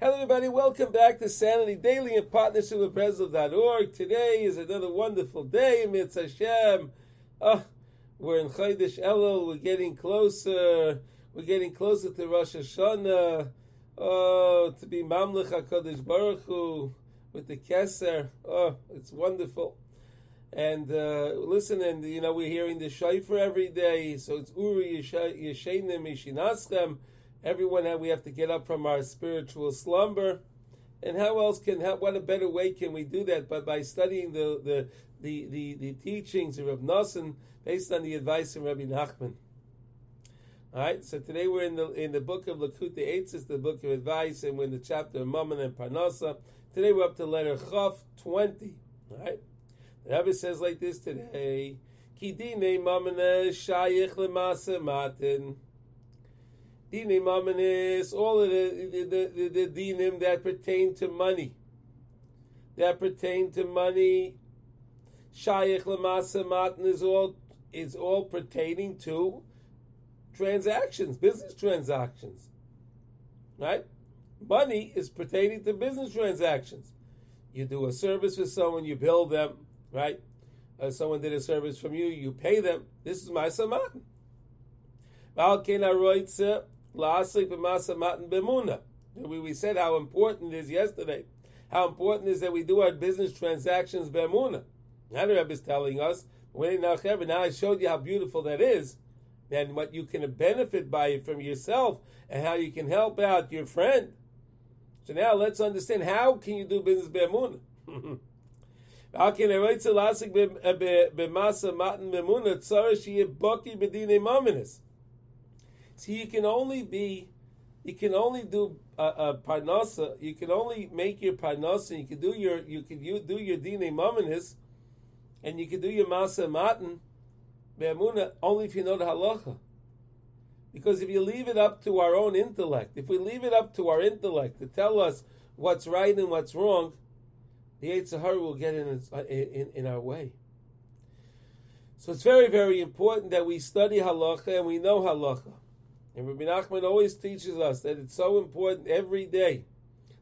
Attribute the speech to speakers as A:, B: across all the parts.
A: Hello, everybody. Welcome back to Sanity Daily in partnership with Breslov.org. Today is another wonderful day. Mitzvah Hashem. Oh, we're in Chodesh Elul. We're getting closer. We're getting closer to Rosh Hashanah. Oh, to be Mamlech HaKadosh Baruch Hu with the Keser. Oh, it's wonderful. And uh, listen, and you know, we're hearing the Shofar every day. So it's Uri Yeshenim Yishinaschem everyone that we have to get up from our spiritual slumber. And how else can how, what a better way can we do that but by studying the the the, the, the teachings of Rav Nosson based on the advice of Rabbi Nachman. All right, so today we're in the in the book of Likutei Eitzos, the book of advice, and we're in the chapter of Mammon and Parnasa. Today we're up to letter Chaf twenty. All right, the Rebbe says like this today: Kidine Mammon Shayich Lemase Matin. Dinim Amanis, all of the, the, the, the, dinim that pertain to money. That pertain to money. Shayich Lamasa Matan is all is all pertaining to transactions, business transactions. Right? Money is pertaining to business transactions. You do a service for someone, you bill them, right? Uh, someone did a service from you, you pay them. This is masa matan. We, we said how important it is yesterday. How important it is that we do our business transactions b'emuna. Now the Rebbe is telling us, now I showed you how beautiful that is, and what you can benefit by it from yourself, and how you can help out your friend. So now let's understand how can you do business b'emuna. How can I write to lasik eh, b'masa matan b'emuna tzara sheyeh b'dinei maminis? See, you can only be, you can only do a uh, uh, parnasa. You can only make your parnasa. You can do your, you can you do your dine mamanis, and you can do your masa matan, be'amuna, only if you know the halacha. Because if you leave it up to our own intellect, if we leave it up to our intellect to tell us what's right and what's wrong, the Yetzer Hara will get in, in, in our way. So it's very, very important that we study halacha and we know halacha. And Rabbi Nachman always teaches us that it's so important every day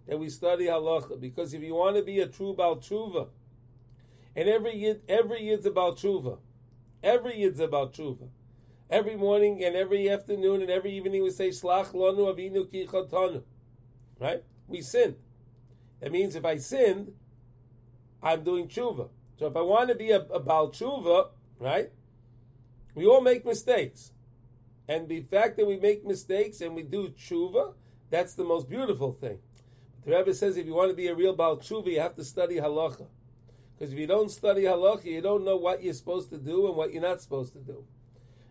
A: that we study halacha because if you want to be a true Baal Tshuva, and every yid, every yid's about tshuva, every yid's about tshuva. Every morning and every afternoon and every evening we say Shlach Lanu Avinu Ki Chatanu. Right? We sin. That means if I sinned, I'm doing tshuva. So if I want to be a, a Baal Tshuva, right? We all make mistakes. And the fact that we make mistakes and we do tshuva, that's the most beautiful thing. The Rebbe says if you want to be a real Baal tshuva, you have to study halacha. Because if you don't study halacha, you don't know what you're supposed to do and what you're not supposed to do.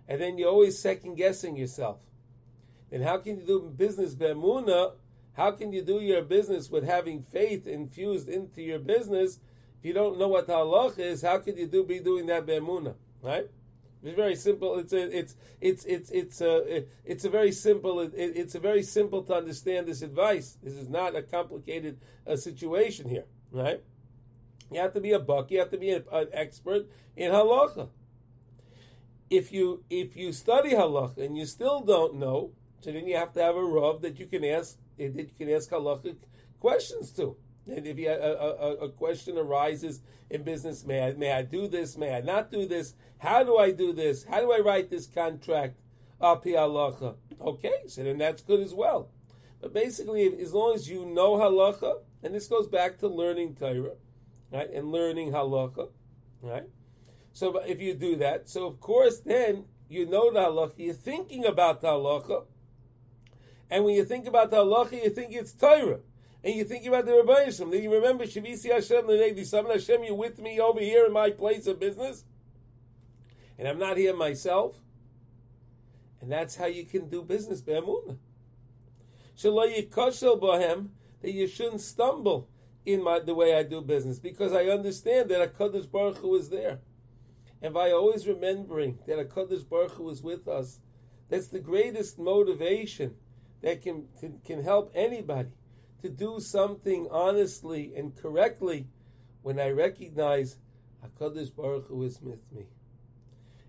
A: And then you're always second guessing yourself. And how can you do business bemuna? How can you do your business with having faith infused into your business if you don't know what halacha is? How can you do be doing that bemuna? Right? It's very simple. It's a, it's it's it's it's a it's a very simple. It, it's a very simple to understand this advice. This is not a complicated uh, situation here, right? You have to be a buck. You have to be a, an expert in halacha. If you if you study halacha and you still don't know, so then you have to have a rav that you can ask that you can ask halacha questions to. And if you, a, a, a, question arises in business, may I, may I do this? May I not do this? How do I do this? How do I write this contract? Okay, so then that's good as well. But basically, as long as you know halacha, and this goes back to learning Torah, right, and learning halacha, right. So if you do that, so of course then you know the halacha, you're thinking about the halacha, and when you think about the halacha, you think it's Torah and you're thinking about the Rabbanishim. Then you remember Shavisi Hashem L'nei Summon Hashem, you're with me over here in my place of business, and I'm not here myself. And that's how you can do business, Be'amunah. Shalom Yikoshel Bohem, that you shouldn't stumble in my, the way I do business, because I understand that HaKadosh Baruch Hu is there. And by always remembering that HaKadosh Baruch Hu is with us, that's the greatest motivation that can, can, can help anybody to do something honestly and correctly when I recognize Hakadosh Baruch Hu is with me,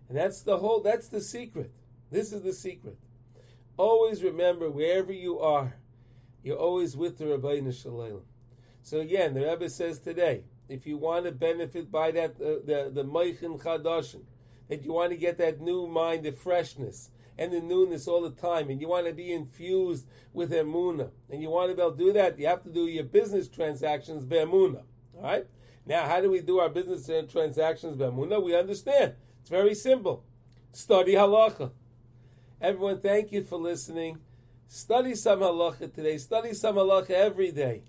A: and that's the whole. That's the secret. This is the secret. Always remember wherever you are, you're always with the Rabbi Shalom. So again, the Rebbe says today, if you want to benefit by that, uh, the the Meichin Chadashin, that you want to get that new mind, of freshness and the newness all the time, and you want to be infused with Emuna, and you want to be able to do that, you have to do your business transactions Be'emuna. All right? Now, how do we do our business transactions Be'emuna? We understand. It's very simple. Study halacha. Everyone, thank you for listening. Study some halacha today. Study some halacha every day.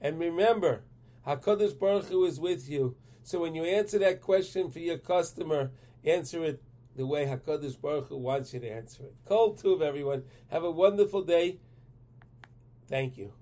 A: And remember, HaKadosh Baruch Hu is with you. So when you answer that question for your customer, answer it the way HaKadosh Baruch Hu wants you to answer it. Kol Tuv, everyone. Have a wonderful day. Thank you.